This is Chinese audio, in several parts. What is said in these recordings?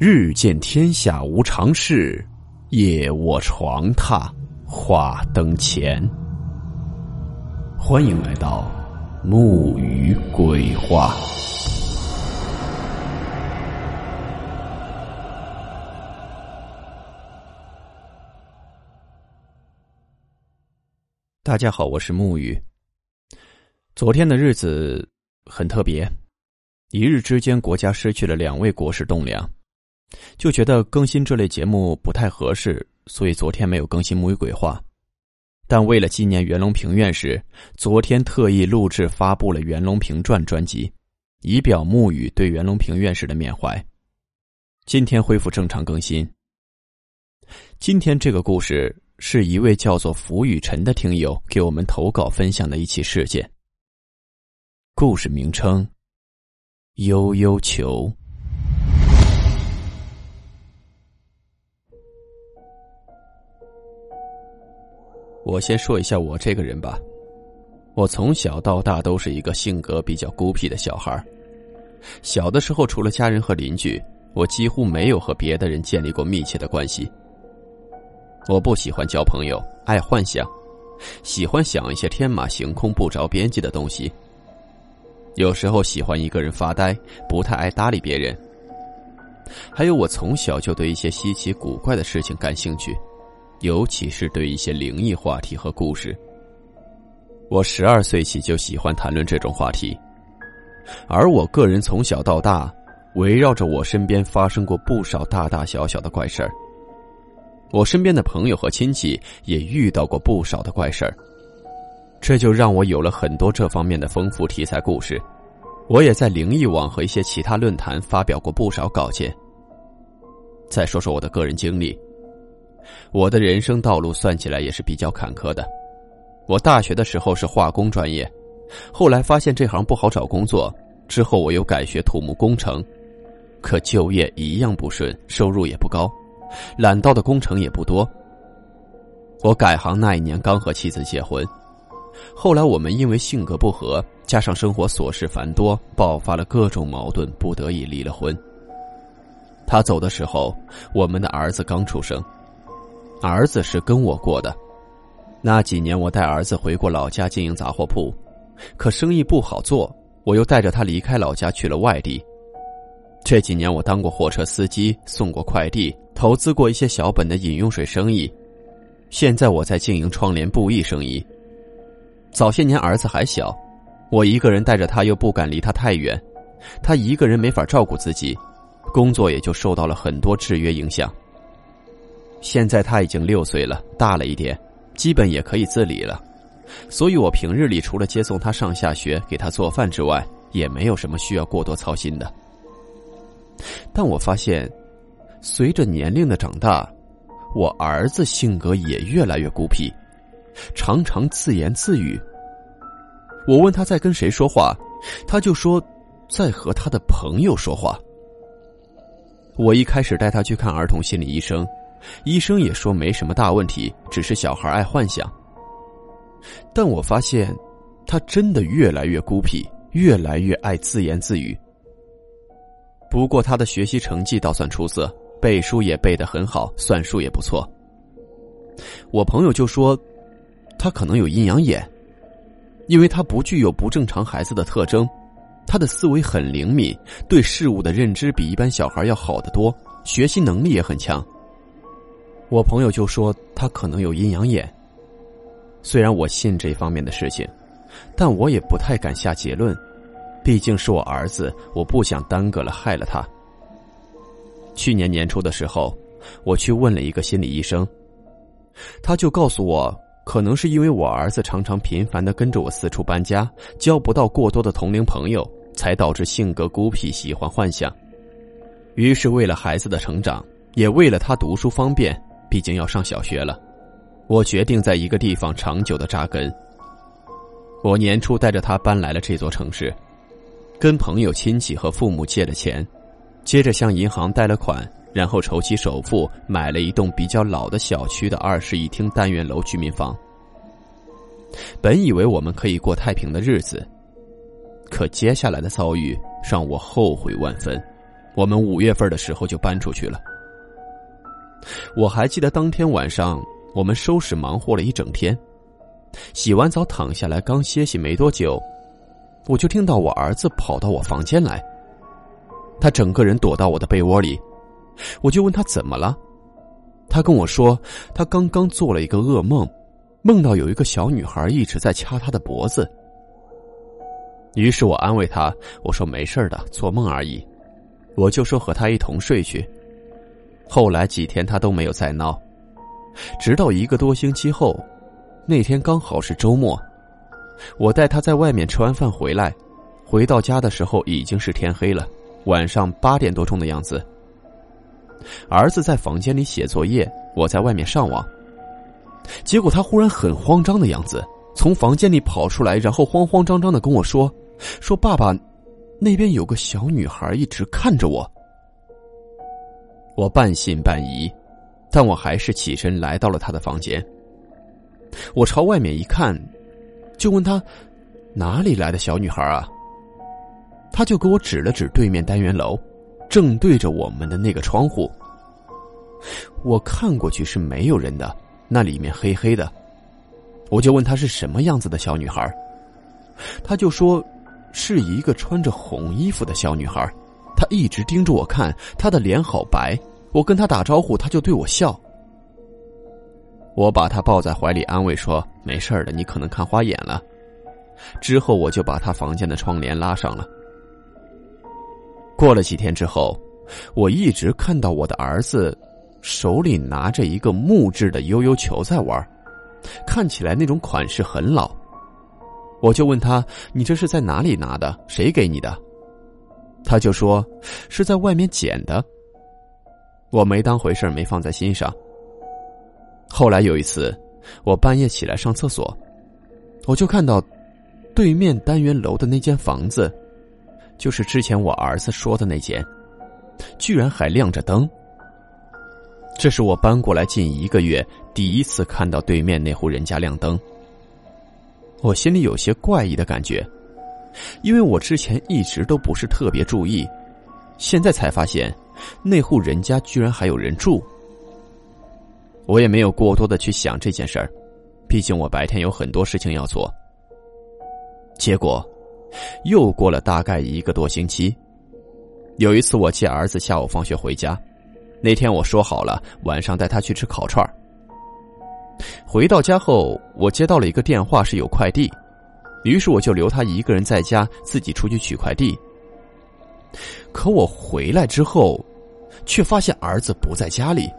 日见天下无常事，夜卧床榻话灯前。欢迎来到木鱼鬼话。大家好，我是木鱼。昨天的日子很特别，一日之间，国家失去了两位国士栋梁。就觉得更新这类节目不太合适，所以昨天没有更新《木鱼鬼话》。但为了纪念袁隆平院士，昨天特意录制发布了《袁隆平传》专辑，以表木鱼对袁隆平院士的缅怀。今天恢复正常更新。今天这个故事是一位叫做福雨辰的听友给我们投稿分享的一起事件。故事名称：悠悠球。我先说一下我这个人吧，我从小到大都是一个性格比较孤僻的小孩小的时候，除了家人和邻居，我几乎没有和别的人建立过密切的关系。我不喜欢交朋友，爱幻想，喜欢想一些天马行空、不着边际的东西。有时候喜欢一个人发呆，不太爱搭理别人。还有，我从小就对一些稀奇古怪的事情感兴趣。尤其是对一些灵异话题和故事，我十二岁起就喜欢谈论这种话题。而我个人从小到大，围绕着我身边发生过不少大大小小的怪事儿。我身边的朋友和亲戚也遇到过不少的怪事儿，这就让我有了很多这方面的丰富题材故事。我也在灵异网和一些其他论坛发表过不少稿件。再说说我的个人经历。我的人生道路算起来也是比较坎坷的。我大学的时候是化工专业，后来发现这行不好找工作，之后我又改学土木工程，可就业一样不顺，收入也不高，揽到的工程也不多。我改行那一年刚和妻子结婚，后来我们因为性格不合，加上生活琐事繁多，爆发了各种矛盾，不得已离了婚。他走的时候，我们的儿子刚出生。儿子是跟我过的，那几年我带儿子回过老家经营杂货铺，可生意不好做，我又带着他离开老家去了外地。这几年我当过货车司机，送过快递，投资过一些小本的饮用水生意。现在我在经营窗帘布艺生意。早些年儿子还小，我一个人带着他，又不敢离他太远，他一个人没法照顾自己，工作也就受到了很多制约影响。现在他已经六岁了，大了一点，基本也可以自理了，所以我平日里除了接送他上下学、给他做饭之外，也没有什么需要过多操心的。但我发现，随着年龄的长大，我儿子性格也越来越孤僻，常常自言自语。我问他在跟谁说话，他就说在和他的朋友说话。我一开始带他去看儿童心理医生。医生也说没什么大问题，只是小孩爱幻想。但我发现，他真的越来越孤僻，越来越爱自言自语。不过他的学习成绩倒算出色，背书也背得很好，算术也不错。我朋友就说，他可能有阴阳眼，因为他不具有不正常孩子的特征，他的思维很灵敏，对事物的认知比一般小孩要好得多，学习能力也很强。我朋友就说他可能有阴阳眼。虽然我信这方面的事情，但我也不太敢下结论，毕竟是我儿子，我不想耽搁了害了他。去年年初的时候，我去问了一个心理医生，他就告诉我，可能是因为我儿子常常频繁的跟着我四处搬家，交不到过多的同龄朋友，才导致性格孤僻，喜欢幻想。于是为了孩子的成长，也为了他读书方便。毕竟要上小学了，我决定在一个地方长久的扎根。我年初带着他搬来了这座城市，跟朋友、亲戚和父母借了钱，接着向银行贷了款，然后筹起首付买了一栋比较老的小区的二室一厅单元楼居民房。本以为我们可以过太平的日子，可接下来的遭遇让我后悔万分。我们五月份的时候就搬出去了。我还记得当天晚上，我们收拾忙活了一整天，洗完澡躺下来，刚歇息没多久，我就听到我儿子跑到我房间来。他整个人躲到我的被窝里，我就问他怎么了，他跟我说他刚刚做了一个噩梦，梦到有一个小女孩一直在掐他的脖子。于是我安慰他，我说没事的，做梦而已。我就说和他一同睡去。后来几天他都没有再闹，直到一个多星期后，那天刚好是周末，我带他在外面吃完饭回来，回到家的时候已经是天黑了，晚上八点多钟的样子。儿子在房间里写作业，我在外面上网。结果他忽然很慌张的样子，从房间里跑出来，然后慌慌张张的跟我说：“说爸爸。”那边有个小女孩一直看着我，我半信半疑，但我还是起身来到了他的房间。我朝外面一看，就问他：“哪里来的小女孩啊？”他就给我指了指对面单元楼，正对着我们的那个窗户。我看过去是没有人的，那里面黑黑的。我就问他是什么样子的小女孩，他就说。是一个穿着红衣服的小女孩，她一直盯着我看，她的脸好白。我跟他打招呼，他就对我笑。我把他抱在怀里，安慰说：“没事的，你可能看花眼了。”之后我就把他房间的窗帘拉上了。过了几天之后，我一直看到我的儿子手里拿着一个木质的悠悠球在玩，看起来那种款式很老。我就问他：“你这是在哪里拿的？谁给你的？”他就说：“是在外面捡的。”我没当回事没放在心上。后来有一次，我半夜起来上厕所，我就看到对面单元楼的那间房子，就是之前我儿子说的那间，居然还亮着灯。这是我搬过来近一个月第一次看到对面那户人家亮灯。我心里有些怪异的感觉，因为我之前一直都不是特别注意，现在才发现那户人家居然还有人住。我也没有过多的去想这件事儿，毕竟我白天有很多事情要做。结果又过了大概一个多星期，有一次我接儿子下午放学回家，那天我说好了晚上带他去吃烤串儿。回到家后，我接到了一个电话，是有快递，于是我就留他一个人在家，自己出去取快递。可我回来之后，却发现儿子不在家里。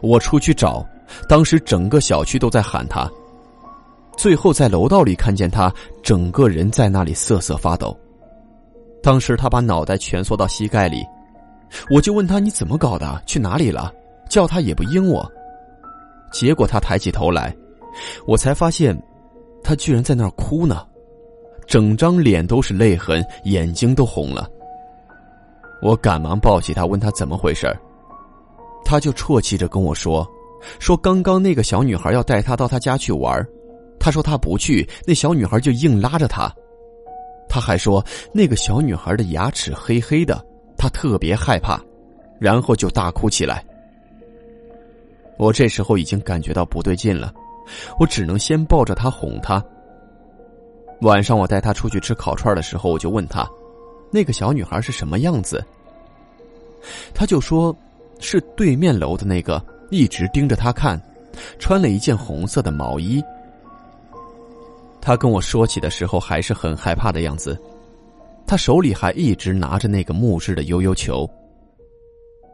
我出去找，当时整个小区都在喊他，最后在楼道里看见他整个人在那里瑟瑟发抖。当时他把脑袋蜷缩到膝盖里，我就问他你怎么搞的？去哪里了？叫他也不应我。结果他抬起头来，我才发现，他居然在那儿哭呢，整张脸都是泪痕，眼睛都红了。我赶忙抱起他，问他怎么回事他就啜泣着跟我说：“说刚刚那个小女孩要带他到他家去玩他说他不去，那小女孩就硬拉着他。他还说那个小女孩的牙齿黑黑的，他特别害怕，然后就大哭起来。”我这时候已经感觉到不对劲了，我只能先抱着他哄他。晚上我带他出去吃烤串的时候，我就问他，那个小女孩是什么样子？他就说，是对面楼的那个，一直盯着他看，穿了一件红色的毛衣。他跟我说起的时候还是很害怕的样子，他手里还一直拿着那个木质的悠悠球。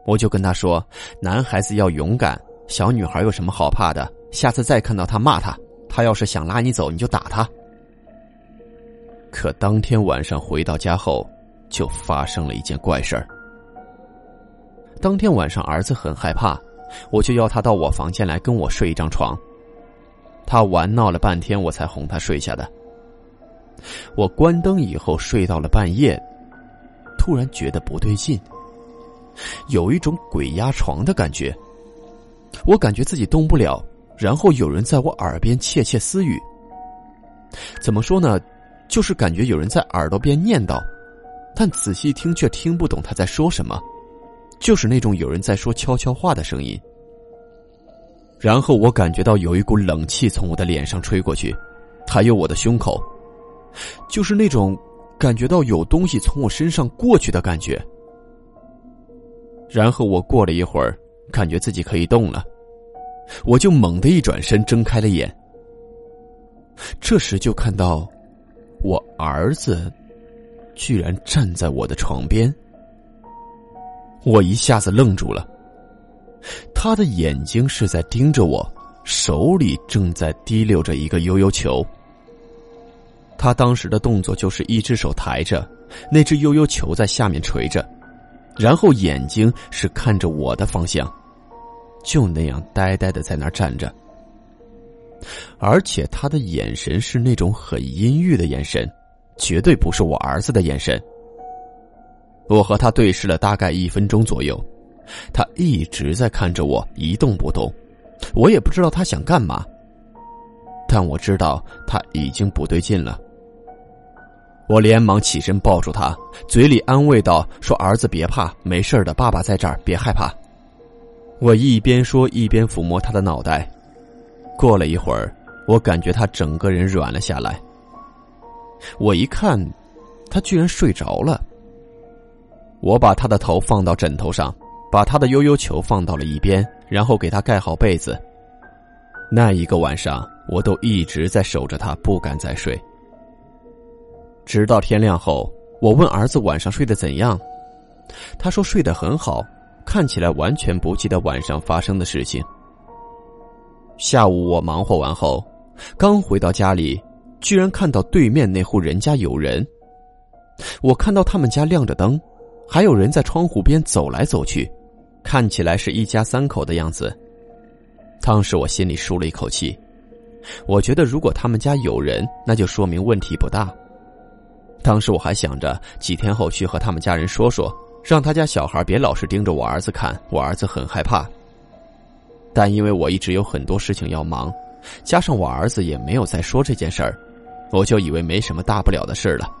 我就跟他说，男孩子要勇敢。小女孩有什么好怕的？下次再看到他骂他，他要是想拉你走，你就打他。可当天晚上回到家后，就发生了一件怪事儿。当天晚上，儿子很害怕，我就要他到我房间来跟我睡一张床。他玩闹了半天，我才哄他睡下的。我关灯以后睡到了半夜，突然觉得不对劲，有一种鬼压床的感觉。我感觉自己动不了，然后有人在我耳边窃窃私语。怎么说呢？就是感觉有人在耳朵边念叨：“但仔细听却听不懂他在说什么，就是那种有人在说悄悄话的声音。然后我感觉到有一股冷气从我的脸上吹过去，还有我的胸口，就是那种感觉到有东西从我身上过去的感觉。然后我过了一会儿，感觉自己可以动了，我就猛地一转身，睁开了眼。这时就看到，我儿子居然站在我的床边，我一下子愣住了。他的眼睛是在盯着我，手里正在滴溜着一个悠悠球。他当时的动作就是一只手抬着，那只悠悠球在下面垂着，然后眼睛是看着我的方向，就那样呆呆的在那儿站着。而且他的眼神是那种很阴郁的眼神，绝对不是我儿子的眼神。我和他对视了大概一分钟左右。他一直在看着我，一动不动。我也不知道他想干嘛，但我知道他已经不对劲了。我连忙起身抱住他，嘴里安慰道：“说儿子别怕，没事的，爸爸在这儿，别害怕。”我一边说一边抚摸他的脑袋。过了一会儿，我感觉他整个人软了下来。我一看，他居然睡着了。我把他的头放到枕头上。把他的悠悠球放到了一边，然后给他盖好被子。那一个晚上，我都一直在守着他，不敢再睡。直到天亮后，我问儿子晚上睡得怎样，他说睡得很好，看起来完全不记得晚上发生的事情。下午我忙活完后，刚回到家里，居然看到对面那户人家有人。我看到他们家亮着灯，还有人在窗户边走来走去。看起来是一家三口的样子。当时我心里舒了一口气，我觉得如果他们家有人，那就说明问题不大。当时我还想着几天后去和他们家人说说，让他家小孩别老是盯着我儿子看，我儿子很害怕。但因为我一直有很多事情要忙，加上我儿子也没有再说这件事儿，我就以为没什么大不了的事了。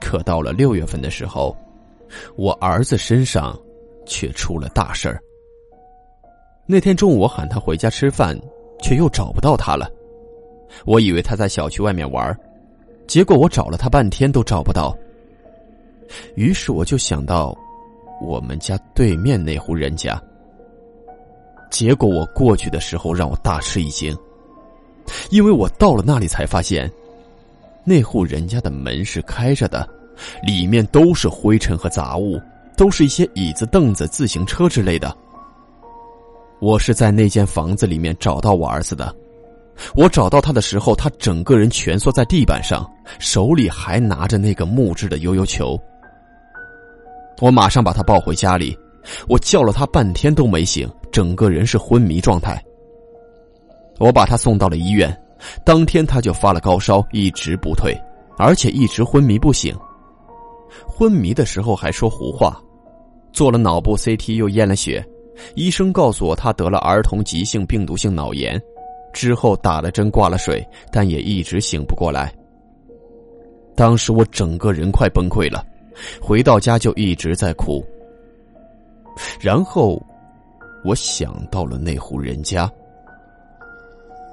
可到了六月份的时候，我儿子身上……却出了大事儿。那天中午，我喊他回家吃饭，却又找不到他了。我以为他在小区外面玩，结果我找了他半天都找不到。于是我就想到，我们家对面那户人家。结果我过去的时候让我大吃一惊，因为我到了那里才发现，那户人家的门是开着的，里面都是灰尘和杂物。都是一些椅子、凳子、自行车之类的。我是在那间房子里面找到我儿子的。我找到他的时候，他整个人蜷缩在地板上，手里还拿着那个木质的悠悠球。我马上把他抱回家里，我叫了他半天都没醒，整个人是昏迷状态。我把他送到了医院，当天他就发了高烧，一直不退，而且一直昏迷不醒。昏迷的时候还说胡话。做了脑部 CT，又验了血，医生告诉我他得了儿童急性病毒性脑炎，之后打了针挂了水，但也一直醒不过来。当时我整个人快崩溃了，回到家就一直在哭。然后，我想到了那户人家，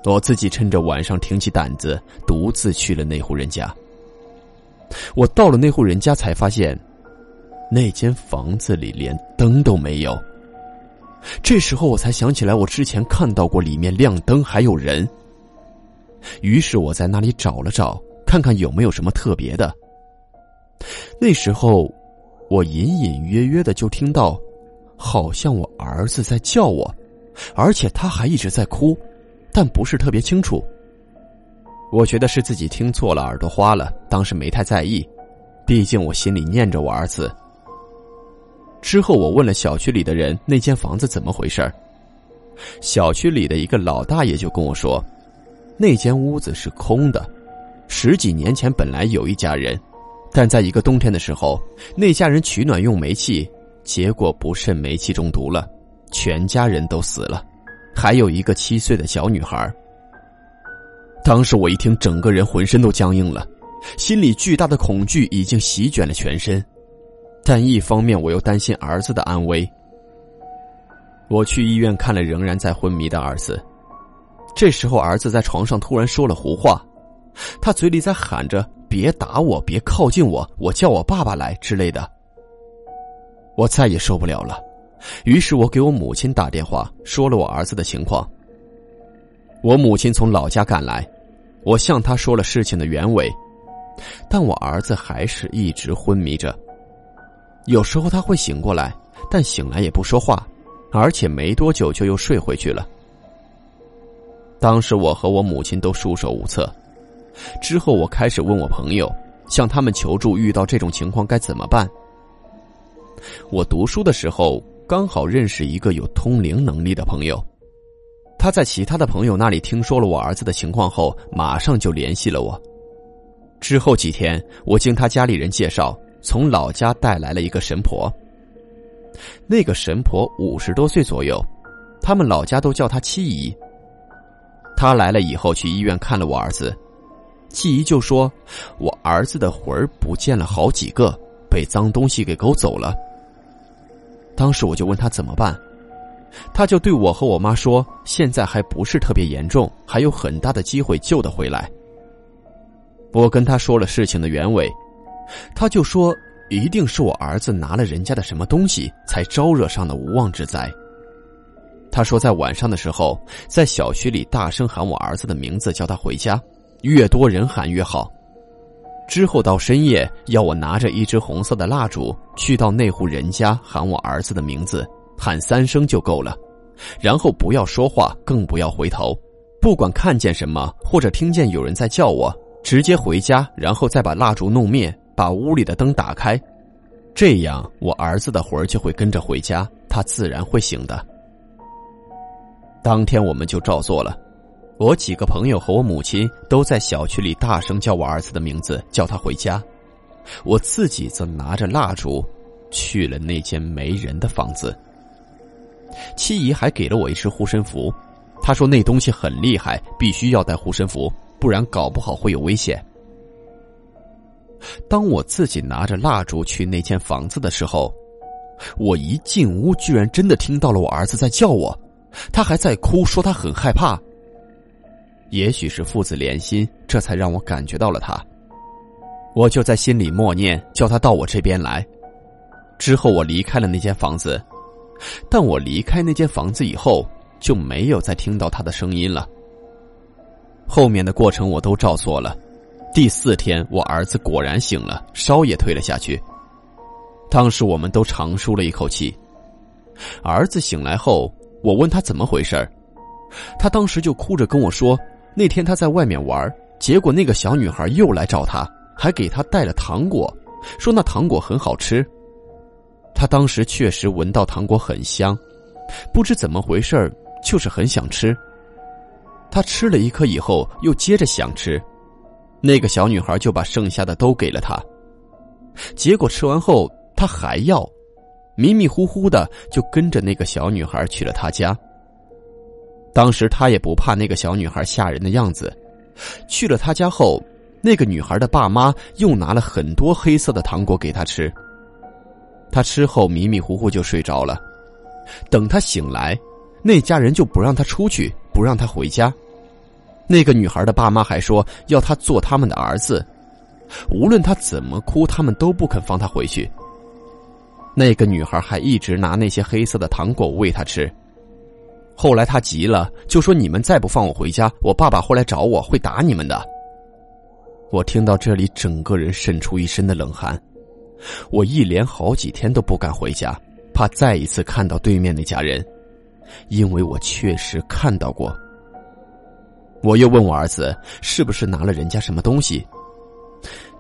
我自己趁着晚上挺起胆子，独自去了那户人家。我到了那户人家，才发现。那间房子里连灯都没有。这时候我才想起来，我之前看到过里面亮灯还有人。于是我在那里找了找，看看有没有什么特别的。那时候，我隐隐约约的就听到，好像我儿子在叫我，而且他还一直在哭，但不是特别清楚。我觉得是自己听错了，耳朵花了，当时没太在意，毕竟我心里念着我儿子。之后，我问了小区里的人那间房子怎么回事小区里的一个老大爷就跟我说，那间屋子是空的，十几年前本来有一家人，但在一个冬天的时候，那家人取暖用煤气，结果不慎煤气中毒了，全家人都死了，还有一个七岁的小女孩。当时我一听，整个人浑身都僵硬了，心里巨大的恐惧已经席卷了全身，但一方面我又担心儿子的安危。我去医院看了仍然在昏迷的儿子，这时候儿子在床上突然说了胡话，他嘴里在喊着“别打我，别靠近我，我叫我爸爸来”之类的。我再也受不了了，于是我给我母亲打电话，说了我儿子的情况。我母亲从老家赶来，我向她说了事情的原委，但我儿子还是一直昏迷着。有时候他会醒过来，但醒来也不说话。而且没多久就又睡回去了。当时我和我母亲都束手无策。之后我开始问我朋友，向他们求助，遇到这种情况该怎么办？我读书的时候刚好认识一个有通灵能力的朋友，他在其他的朋友那里听说了我儿子的情况后，马上就联系了我。之后几天，我经他家里人介绍，从老家带来了一个神婆。那个神婆五十多岁左右，他们老家都叫她七姨。她来了以后，去医院看了我儿子，七姨就说：“我儿子的魂儿不见了好几个，被脏东西给勾走了。”当时我就问他怎么办，他就对我和我妈说：“现在还不是特别严重，还有很大的机会救得回来。”我跟他说了事情的原委，他就说。一定是我儿子拿了人家的什么东西，才招惹上的无妄之灾。他说，在晚上的时候，在小区里大声喊我儿子的名字，叫他回家，越多人喊越好。之后到深夜，要我拿着一支红色的蜡烛，去到那户人家喊我儿子的名字，喊三声就够了，然后不要说话，更不要回头，不管看见什么或者听见有人在叫我，直接回家，然后再把蜡烛弄灭。把屋里的灯打开，这样我儿子的魂儿就会跟着回家，他自然会醒的。当天我们就照做了，我几个朋友和我母亲都在小区里大声叫我儿子的名字，叫他回家。我自己则拿着蜡烛去了那间没人的房子。七姨还给了我一只护身符，她说那东西很厉害，必须要带护身符，不然搞不好会有危险。当我自己拿着蜡烛去那间房子的时候，我一进屋，居然真的听到了我儿子在叫我，他还在哭，说他很害怕。也许是父子连心，这才让我感觉到了他。我就在心里默念，叫他到我这边来。之后我离开了那间房子，但我离开那间房子以后，就没有再听到他的声音了。后面的过程我都照做了。第四天，我儿子果然醒了，烧也退了下去。当时我们都长舒了一口气。儿子醒来后，我问他怎么回事他当时就哭着跟我说，那天他在外面玩，结果那个小女孩又来找他，还给他带了糖果，说那糖果很好吃。他当时确实闻到糖果很香，不知怎么回事就是很想吃。他吃了一颗以后，又接着想吃。那个小女孩就把剩下的都给了他，结果吃完后他还要，迷迷糊糊的就跟着那个小女孩去了他家。当时他也不怕那个小女孩吓人的样子，去了他家后，那个女孩的爸妈又拿了很多黑色的糖果给他吃。他吃后迷迷糊糊就睡着了，等他醒来，那家人就不让他出去，不让他回家。那个女孩的爸妈还说要他做他们的儿子，无论他怎么哭，他们都不肯放他回去。那个女孩还一直拿那些黑色的糖果喂他吃。后来他急了，就说：“你们再不放我回家，我爸爸会来找我，会打你们的。”我听到这里，整个人渗出一身的冷汗。我一连好几天都不敢回家，怕再一次看到对面那家人，因为我确实看到过。我又问我儿子是不是拿了人家什么东西，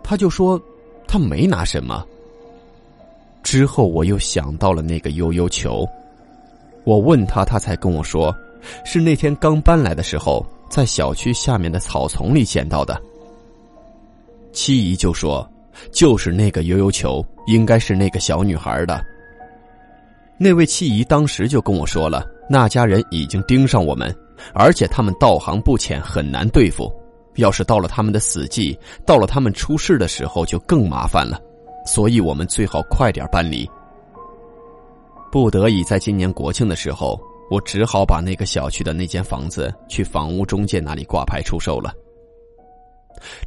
他就说他没拿什么。之后我又想到了那个悠悠球，我问他，他才跟我说，是那天刚搬来的时候，在小区下面的草丛里捡到的。七姨就说，就是那个悠悠球，应该是那个小女孩的。那位七姨当时就跟我说了，那家人已经盯上我们。而且他们道行不浅，很难对付，要是到了他们的死季，到了他们出事的时候，就更麻烦了。所以我们最好快点搬离。不得已，在今年国庆的时候，我只好把那个小区的那间房子去房屋中介那里挂牌出售了。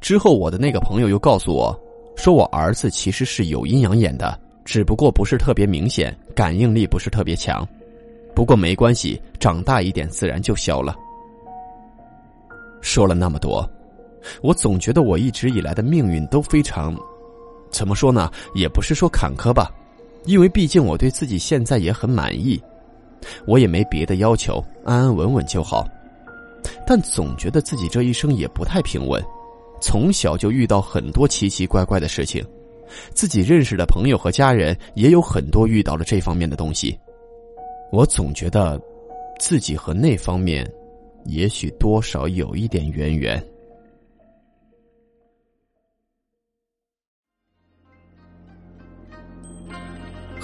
之后，我的那个朋友又告诉我，说我儿子其实是有阴阳眼的，只不过不是特别明显，感应力不是特别强。不过没关系，长大一点自然就消了。说了那么多，我总觉得我一直以来的命运都非常，怎么说呢？也不是说坎坷吧，因为毕竟我对自己现在也很满意，我也没别的要求，安安稳稳就好。但总觉得自己这一生也不太平稳。从小就遇到很多奇奇怪怪的事情，自己认识的朋友和家人也有很多遇到了这方面的东西。我总觉得，自己和那方面，也许多少有一点渊源。